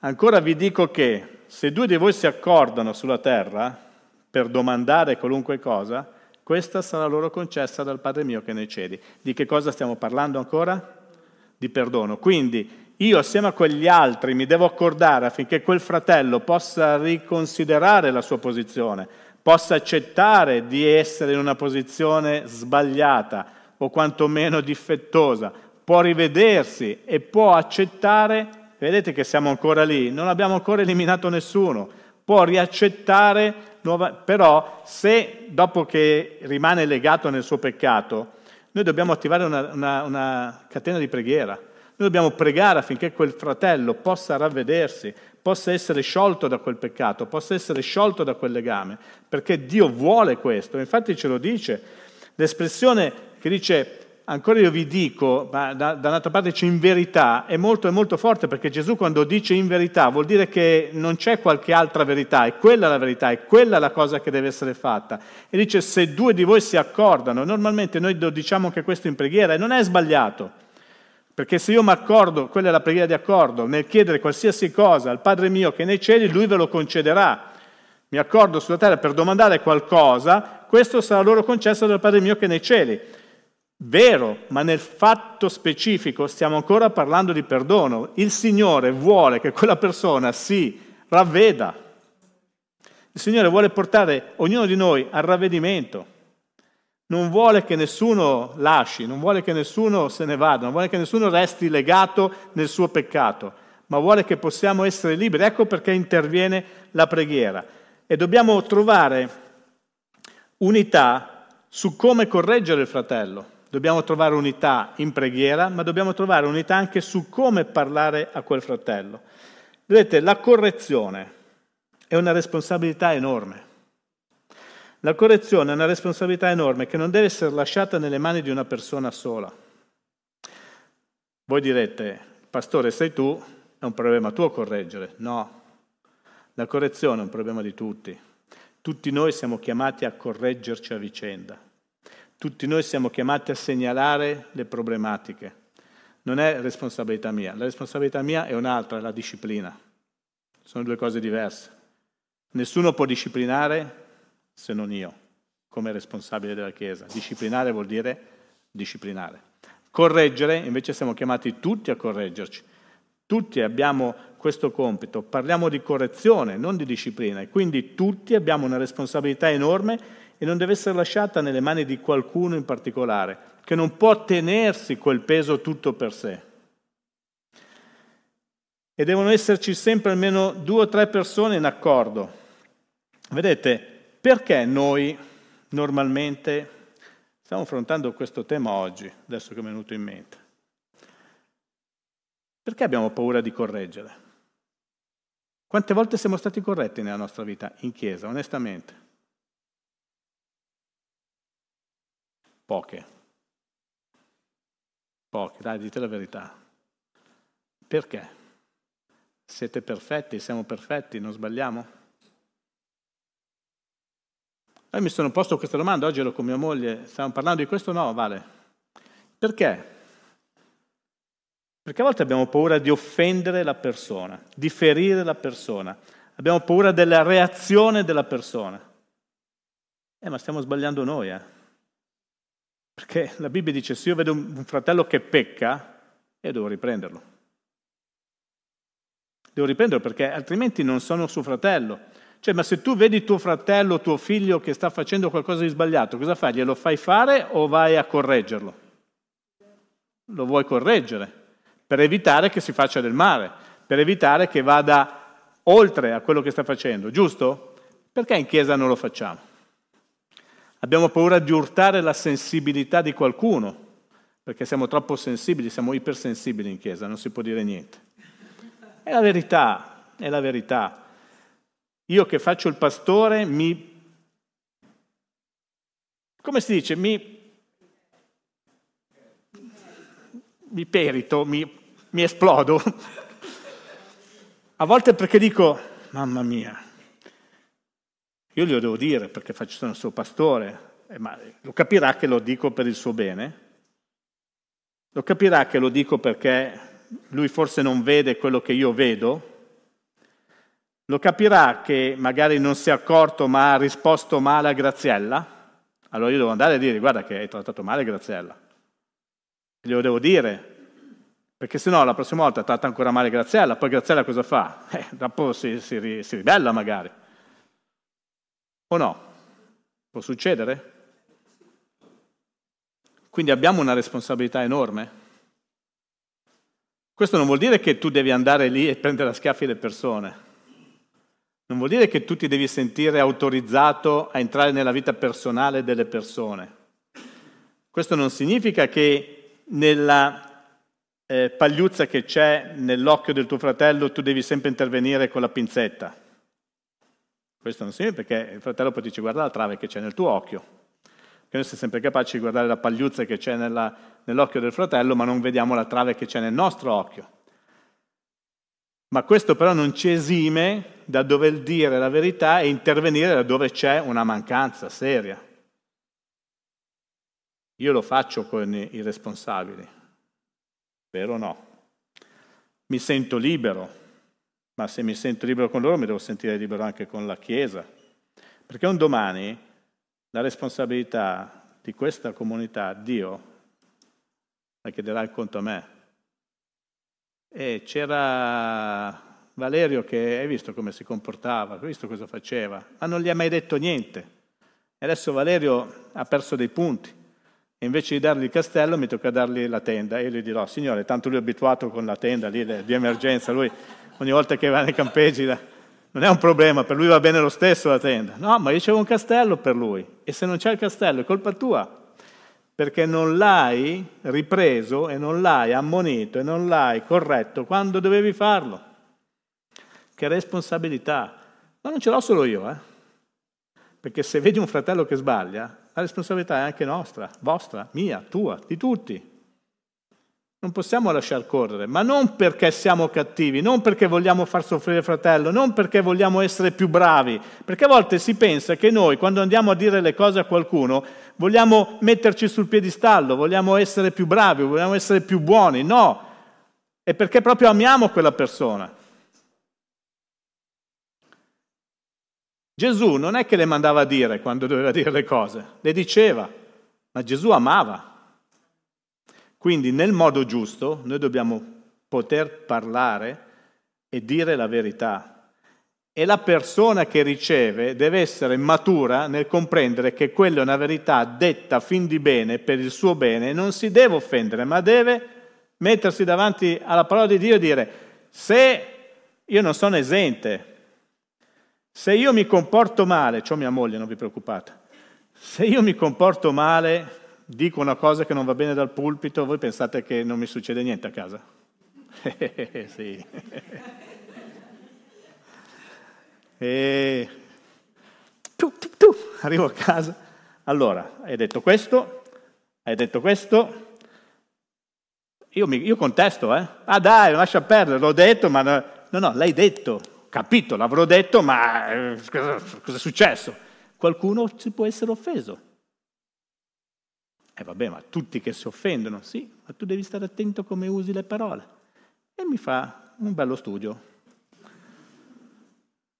Ancora vi dico che se due di voi si accordano sulla terra per domandare qualunque cosa, questa sarà loro concessa dal Padre mio che è nei cieli. Di che cosa stiamo parlando ancora? Di perdono. Quindi io assieme a quegli altri mi devo accordare affinché quel fratello possa riconsiderare la sua posizione, possa accettare di essere in una posizione sbagliata o quantomeno difettosa, può rivedersi e può accettare, vedete che siamo ancora lì, non abbiamo ancora eliminato nessuno, può riaccettare, nuova, però se dopo che rimane legato nel suo peccato, noi dobbiamo attivare una, una, una catena di preghiera noi dobbiamo pregare affinché quel fratello possa ravvedersi, possa essere sciolto da quel peccato, possa essere sciolto da quel legame, perché Dio vuole questo. Infatti ce lo dice. L'espressione che dice ancora io vi dico, ma da, da un'altra parte dice in verità, è molto, è molto forte perché Gesù quando dice in verità vuol dire che non c'è qualche altra verità, è quella la verità, è quella la cosa che deve essere fatta. E dice se due di voi si accordano, normalmente noi diciamo che questo in preghiera e non è sbagliato. Perché se io mi accordo, quella è la preghiera di accordo, nel chiedere qualsiasi cosa al Padre mio che nei cieli, Lui ve lo concederà. Mi accordo sulla terra per domandare qualcosa, questo sarà loro concesso dal Padre mio che nei cieli. Vero, ma nel fatto specifico stiamo ancora parlando di perdono. Il Signore vuole che quella persona si ravveda. Il Signore vuole portare ognuno di noi al ravvedimento non vuole che nessuno lasci, non vuole che nessuno se ne vada, non vuole che nessuno resti legato nel suo peccato, ma vuole che possiamo essere liberi. Ecco perché interviene la preghiera. E dobbiamo trovare unità su come correggere il fratello. Dobbiamo trovare unità in preghiera, ma dobbiamo trovare unità anche su come parlare a quel fratello. Vedete, la correzione è una responsabilità enorme. La correzione è una responsabilità enorme che non deve essere lasciata nelle mani di una persona sola. Voi direte, pastore, sei tu, è un problema tuo correggere. No, la correzione è un problema di tutti. Tutti noi siamo chiamati a correggerci a vicenda. Tutti noi siamo chiamati a segnalare le problematiche. Non è responsabilità mia, la responsabilità mia è un'altra, è la disciplina. Sono due cose diverse. Nessuno può disciplinare se non io, come responsabile della Chiesa. Disciplinare vuol dire disciplinare. Correggere, invece siamo chiamati tutti a correggerci. Tutti abbiamo questo compito. Parliamo di correzione, non di disciplina, e quindi tutti abbiamo una responsabilità enorme e non deve essere lasciata nelle mani di qualcuno in particolare, che non può tenersi quel peso tutto per sé. e devono esserci sempre almeno due o tre persone in accordo. Vedete, perché noi normalmente stiamo affrontando questo tema oggi, adesso che è venuto in mente? Perché abbiamo paura di correggere? Quante volte siamo stati corretti nella nostra vita in chiesa, onestamente? Poche. Poche, dai, dite la verità. Perché? Siete perfetti, siamo perfetti, non sbagliamo? Io mi sono posto questa domanda, oggi ero con mia moglie, stiamo parlando di questo? No, vale. Perché? Perché a volte abbiamo paura di offendere la persona, di ferire la persona, abbiamo paura della reazione della persona. Eh, ma stiamo sbagliando noi, eh? Perché la Bibbia dice, se io vedo un fratello che pecca, io devo riprenderlo. Devo riprenderlo perché altrimenti non sono suo fratello. Cioè, ma se tu vedi tuo fratello, tuo figlio che sta facendo qualcosa di sbagliato, cosa fai? Glielo fai fare o vai a correggerlo? Lo vuoi correggere per evitare che si faccia del male, per evitare che vada oltre a quello che sta facendo, giusto? Perché in chiesa non lo facciamo? Abbiamo paura di urtare la sensibilità di qualcuno, perché siamo troppo sensibili, siamo ipersensibili in chiesa, non si può dire niente. È la verità, è la verità. Io che faccio il pastore mi... come si dice? Mi... mi perito, mi mi esplodo. A volte perché dico, mamma mia, io glielo devo dire perché faccio, sono il suo pastore, eh, ma lo capirà che lo dico per il suo bene, lo capirà che lo dico perché lui forse non vede quello che io vedo, lo capirà che magari non si è accorto ma ha risposto male a Graziella, allora io devo andare a dire guarda che hai trattato male Graziella, glielo devo dire, perché se no la prossima volta tratta ancora male Graziella, poi Graziella cosa fa? *laughs* Eh, dopo si, si, si ribella magari. O no? Può succedere? Quindi abbiamo una responsabilità enorme. Questo non vuol dire che tu devi andare lì e prendere a schiaffi le persone. Non vuol dire che tu ti devi sentire autorizzato a entrare nella vita personale delle persone. Questo non significa che nella eh, pagliuzza che c'è nell'occhio del tuo fratello, tu devi sempre intervenire con la pinzetta. Questo non significa perché il fratello poi dice guarda la trave che c'è nel tuo occhio. Che noi siamo sempre capaci di guardare la pagliuzza che c'è nella, nell'occhio del fratello, ma non vediamo la trave che c'è nel nostro occhio. Ma questo però non ci esime da dover dire la verità e intervenire da dove c'è una mancanza seria. Io lo faccio con i responsabili, Vero o no? Mi sento libero, ma se mi sento libero con loro mi devo sentire libero anche con la Chiesa, perché un domani la responsabilità di questa comunità, Dio, la chiederà il conto a me. E c'era Valerio che hai visto come si comportava, hai visto cosa faceva, ma non gli ha mai detto niente. E adesso Valerio ha perso dei punti. E invece di dargli il castello mi tocca dargli la tenda e io gli dirò, signore, tanto lui è abituato con la tenda lì di emergenza, lui ogni volta che va nei campeggi non è un problema, per lui va bene lo stesso la tenda. No, ma io c'avevo un castello per lui e se non c'è il castello è colpa tua, perché non l'hai ripreso e non l'hai ammonito e non l'hai corretto quando dovevi farlo. Che responsabilità. Ma non ce l'ho solo io, eh? Perché se vedi un fratello che sbaglia, la responsabilità è anche nostra, vostra, mia, tua, di tutti. Non possiamo lasciar correre, ma non perché siamo cattivi, non perché vogliamo far soffrire fratello, non perché vogliamo essere più bravi, perché a volte si pensa che noi quando andiamo a dire le cose a qualcuno vogliamo metterci sul piedistallo, vogliamo essere più bravi, vogliamo essere più buoni, no, è perché proprio amiamo quella persona. Gesù non è che le mandava a dire quando doveva dire le cose, le diceva, ma Gesù amava. Quindi nel modo giusto noi dobbiamo poter parlare e dire la verità. E la persona che riceve deve essere matura nel comprendere che quella è una verità detta fin di bene per il suo bene, non si deve offendere, ma deve mettersi davanti alla parola di Dio e dire se io non sono esente. Se io mi comporto male, c'ho mia moglie, non vi preoccupate, se io mi comporto male, dico una cosa che non va bene dal pulpito, voi pensate che non mi succede niente a casa? *laughs* sì. e tu, tu, tu, arrivo a casa. Allora, hai detto questo, hai detto questo, io, mi, io contesto, eh? Ah dai, lascia perdere, l'ho detto, ma no, no, no l'hai detto, capito, l'avrò detto, ma eh, cosa, cosa è successo? Qualcuno si può essere offeso. Eh vabbè, ma tutti che si offendono, sì, ma tu devi stare attento come usi le parole. E mi fa un bello studio.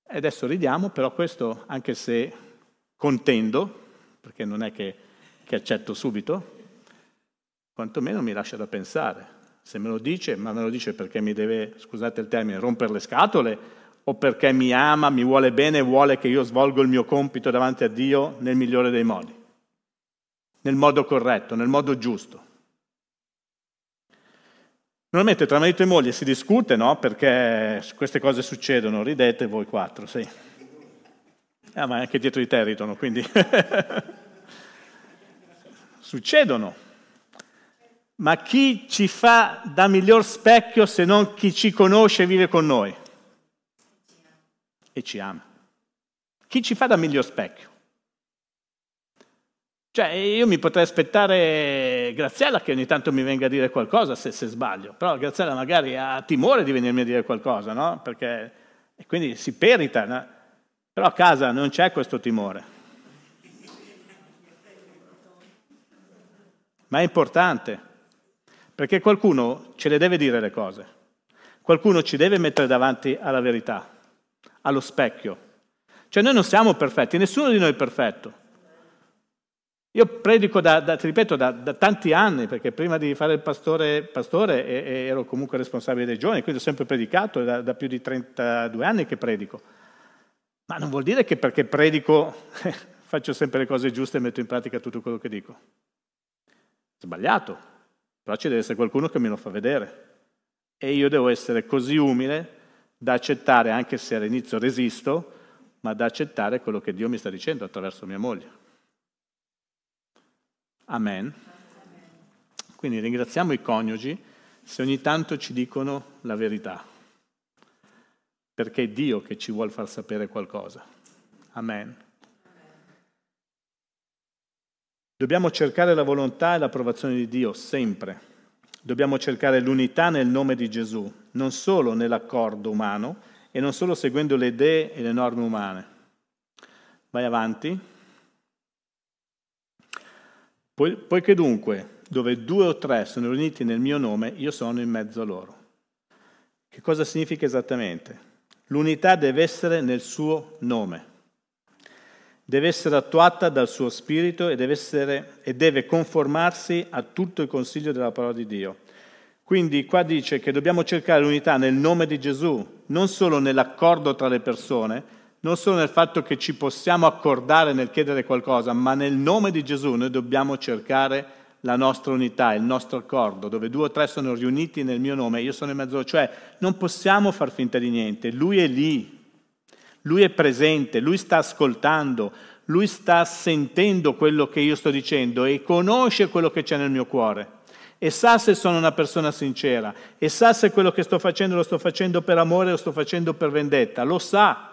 E adesso ridiamo, però questo, anche se contendo, perché non è che, che accetto subito, quantomeno mi lascia da pensare. Se me lo dice, ma me lo dice perché mi deve, scusate il termine, rompere le scatole o perché mi ama, mi vuole bene vuole che io svolgo il mio compito davanti a Dio nel migliore dei modi, nel modo corretto, nel modo giusto. Normalmente tra marito e moglie si discute, no? Perché queste cose succedono, ridete voi quattro, sì. Ah, ma anche dietro di te ridono, quindi... *laughs* succedono. Ma chi ci fa da miglior specchio se non chi ci conosce e vive con noi? E ci ama. Chi ci fa da miglior specchio? Cioè, io mi potrei aspettare Graziella che ogni tanto mi venga a dire qualcosa se, se sbaglio, però Graziella magari ha timore di venirmi a dire qualcosa, no? Perché, e quindi si perita, no? però a casa non c'è questo timore. Ma è importante. Perché qualcuno ce le deve dire le cose, qualcuno ci deve mettere davanti alla verità, allo specchio. Cioè noi non siamo perfetti, nessuno di noi è perfetto. Io predico, da, da, ti ripeto, da, da, tanti anni, perché prima di fare il pastore, pastore e, e ero comunque responsabile dei giovani, quindi ho sempre predicato, da, da più di 32 anni che predico. Ma non vuol dire che perché predico *laughs* faccio sempre le cose giuste e metto in pratica tutto quello che dico. Sbagliato, però ci deve essere qualcuno che me lo fa vedere. E io devo essere così umile da accettare, anche se all'inizio resisto, ma da accettare quello che Dio mi sta dicendo attraverso mia moglie. Amen. Quindi ringraziamo i coniugi se ogni tanto ci dicono la verità, perché è Dio che ci vuole far sapere qualcosa. Amen. Dobbiamo cercare la volontà e l'approvazione di Dio sempre. Dobbiamo cercare l'unità nel nome di Gesù, non solo nell'accordo umano e non solo seguendo le idee e le norme umane. Vai avanti. Poi, poiché dunque, dove due o tre sono riuniti nel mio nome, io sono in mezzo a loro. Che cosa significa esattamente? L'unità deve essere nel suo nome deve essere attuata dal suo spirito e deve, essere, e deve conformarsi a tutto il consiglio della parola di Dio. Quindi qua dice che dobbiamo cercare l'unità nel nome di Gesù, non solo nell'accordo tra le persone, non solo nel fatto che ci possiamo accordare nel chiedere qualcosa, ma nel nome di Gesù noi dobbiamo cercare la nostra unità, il nostro accordo, dove due o tre sono riuniti nel mio nome, io sono in mezzo, cioè non possiamo far finta di niente, lui è lì, lui è presente, lui sta ascoltando, lui sta sentendo quello che io sto dicendo e conosce quello che c'è nel mio cuore. E sa se sono una persona sincera, e sa se quello che sto facendo lo sto facendo per amore o lo sto facendo per vendetta, lo sa.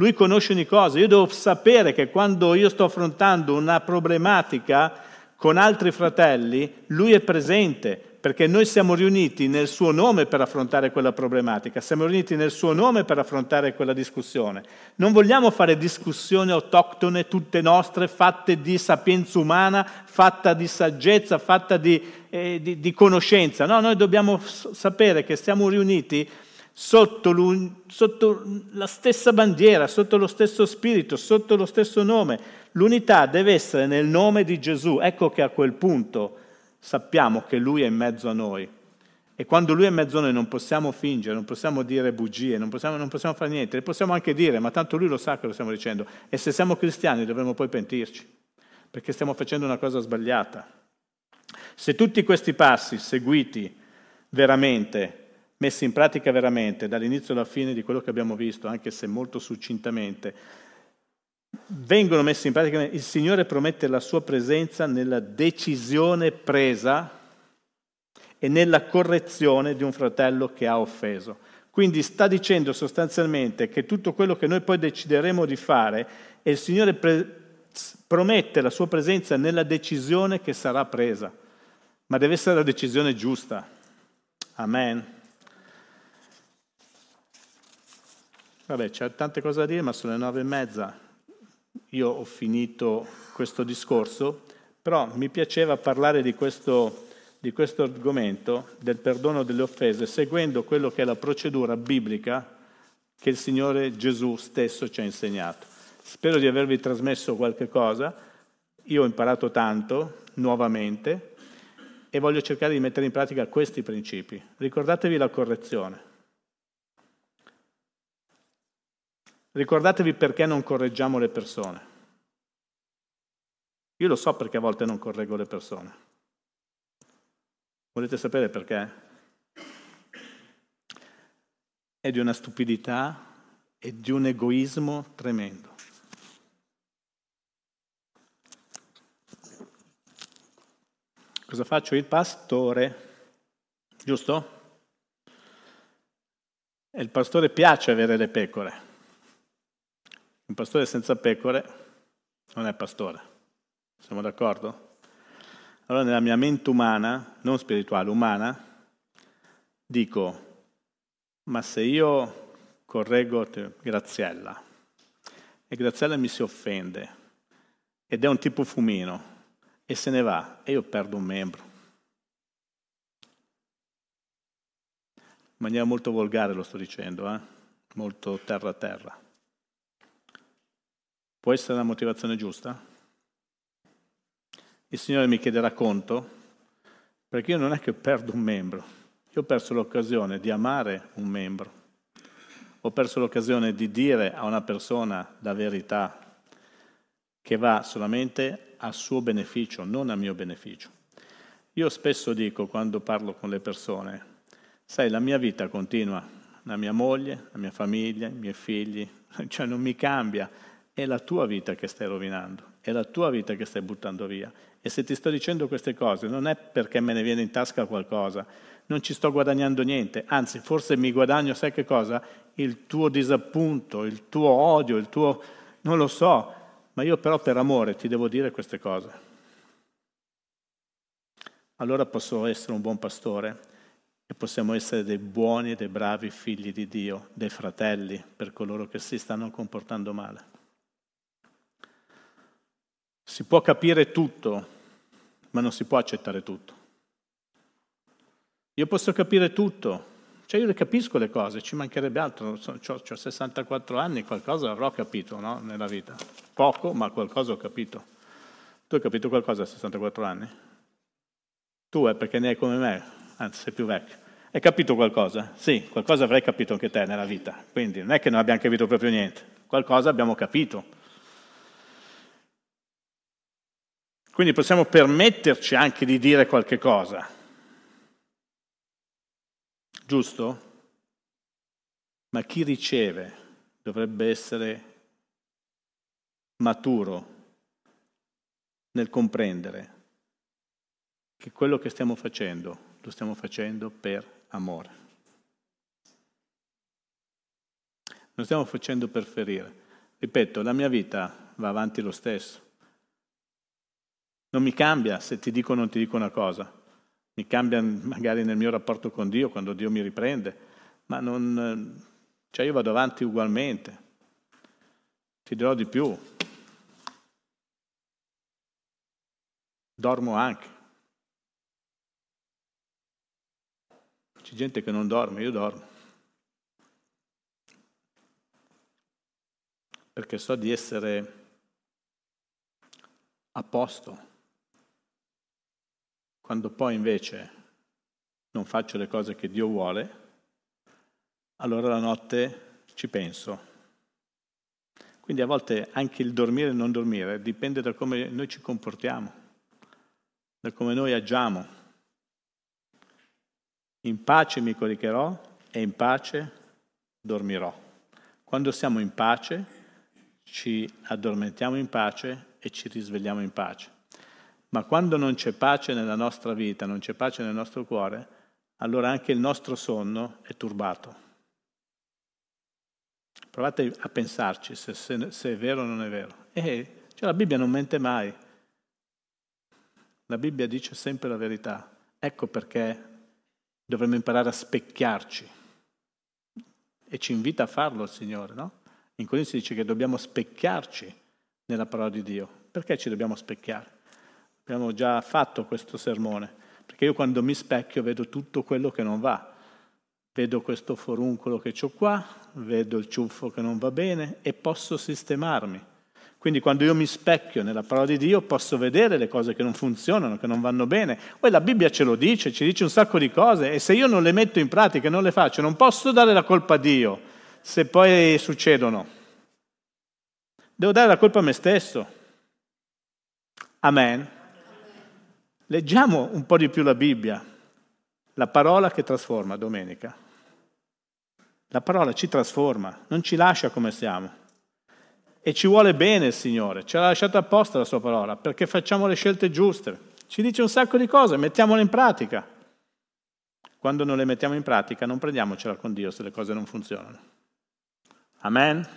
Lui conosce ogni cosa. Io devo sapere che quando io sto affrontando una problematica con altri fratelli, lui è presente perché noi siamo riuniti nel suo nome per affrontare quella problematica, siamo riuniti nel suo nome per affrontare quella discussione. Non vogliamo fare discussioni autoctone, tutte nostre, fatte di sapienza umana, fatta di saggezza, fatta di, eh, di, di conoscenza. No, noi dobbiamo sapere che siamo riuniti sotto, sotto la stessa bandiera, sotto lo stesso spirito, sotto lo stesso nome. L'unità deve essere nel nome di Gesù. Ecco che a quel punto sappiamo che Lui è in mezzo a noi. E quando Lui è in mezzo a noi non possiamo fingere, non possiamo dire bugie, non possiamo, non possiamo fare niente, le possiamo anche dire, ma tanto Lui lo sa che lo stiamo dicendo. E se siamo cristiani dovremmo poi pentirci, perché stiamo facendo una cosa sbagliata. Se tutti questi passi seguiti veramente messi in pratica veramente dall'inizio alla fine di quello che abbiamo visto, anche se molto succintamente, vengono messi in pratica, il Signore promette la sua presenza nella decisione presa e nella correzione di un fratello che ha offeso. Quindi sta dicendo sostanzialmente che tutto quello che noi poi decideremo di fare e il Signore pre- promette la sua presenza nella decisione che sarà presa, ma deve essere la decisione giusta. Amen. Vabbè, c'è tante cose da dire, ma sono le nove e mezza. Io ho finito questo discorso, però mi piaceva parlare di questo, di questo argomento del perdono delle offese, seguendo quello che è la procedura biblica che il Signore Gesù stesso ci ha insegnato. Spero di avervi trasmesso qualche cosa. Io ho imparato tanto, nuovamente, e voglio cercare di mettere in pratica questi principi. Ricordatevi la correzione. Ricordatevi perché non correggiamo le persone. Io lo so perché a volte non correggo le persone. Volete sapere perché? È di una stupidità e di un egoismo tremendo. Cosa faccio? Il pastore, giusto? E il pastore piace avere le pecore. Un pastore senza pecore non è pastore. Siamo d'accordo? Allora nella mia mente umana, non spirituale, umana, dico, ma se io correggo Graziella e Graziella mi si offende ed è un tipo fumino e se ne va e io perdo un membro. In maniera molto volgare lo sto dicendo, eh? molto terra a terra. Può essere la motivazione giusta? Il Signore mi chiederà conto? Perché io non è che perdo un membro, io ho perso l'occasione di amare un membro, ho perso l'occasione di dire a una persona la verità che va solamente a suo beneficio, non a mio beneficio. Io spesso dico quando parlo con le persone, sai, la mia vita continua, la mia moglie, la mia famiglia, i miei figli, *laughs* cioè non mi cambia è la tua vita che stai rovinando, è la tua vita che stai buttando via. E se ti sto dicendo queste cose non è perché me ne viene in tasca qualcosa, non ci sto guadagnando niente, anzi forse mi guadagno, sai che cosa? Il tuo disappunto, il tuo odio, il tuo... non lo so, ma io però per amore ti devo dire queste cose. Allora posso essere un buon pastore e possiamo essere dei buoni e dei bravi figli di Dio, dei fratelli per coloro che si stanno comportando male. Si può capire tutto, ma non si può accettare tutto. Io posso capire tutto, cioè io le capisco le cose, ci mancherebbe altro, ho 64 anni, qualcosa avrò capito no? nella vita. Poco, ma qualcosa ho capito. Tu hai capito qualcosa a 64 anni? Tu è perché ne hai come me, anzi sei più vecchio. Hai capito qualcosa? Sì, qualcosa avrai capito anche te nella vita. Quindi non è che non abbiamo capito proprio niente, qualcosa abbiamo capito. Quindi possiamo permetterci anche di dire qualche cosa. Giusto? Ma chi riceve dovrebbe essere maturo nel comprendere che quello che stiamo facendo lo stiamo facendo per amore. Non stiamo facendo per ferire. Ripeto, la mia vita va avanti lo stesso. Non mi cambia se ti dico o non ti dico una cosa. Mi cambia magari nel mio rapporto con Dio, quando Dio mi riprende, ma non... Cioè io vado avanti ugualmente. Ti dirò di più. Dormo anche. C'è gente che non dorme, io dormo. Perché so di essere a posto quando poi invece non faccio le cose che Dio vuole, allora la notte ci penso. Quindi a volte anche il dormire e non dormire dipende da come noi ci comportiamo, da come noi agiamo. In pace mi coricherò e in pace dormirò. Quando siamo in pace, ci addormentiamo in pace e ci risvegliamo in pace. Ma quando non c'è pace nella nostra vita, non c'è pace nel nostro cuore, allora anche il nostro sonno è turbato. Provate a pensarci se, se, se è vero o non è vero. E cioè, la Bibbia non mente mai. La Bibbia dice sempre la verità. Ecco perché dovremmo imparare a specchiarci. E ci invita a farlo il Signore, no? In Corinzi dice che dobbiamo specchiarci nella parola di Dio. Perché ci dobbiamo specchiare? Abbiamo già fatto questo sermone, perché io quando mi specchio vedo tutto quello che non va. Vedo questo foruncolo che ho qua, vedo il ciuffo che non va bene e posso sistemarmi. Quindi quando io mi specchio nella parola di Dio posso vedere le cose che non funzionano, che non vanno bene. Poi la Bibbia ce lo dice, ci dice un sacco di cose e se io non le metto in pratica non le faccio, non posso dare la colpa a Dio se poi succedono. Devo dare la colpa a me stesso. Amen. Leggiamo un po' di più la Bibbia, la parola che trasforma, domenica. La parola ci trasforma, non ci lascia come siamo. E ci vuole bene il Signore, ce l'ha lasciata apposta la sua parola, perché facciamo le scelte giuste. Ci dice un sacco di cose, mettiamole in pratica. Quando non le mettiamo in pratica non prendiamocela con Dio se le cose non funzionano. Amen.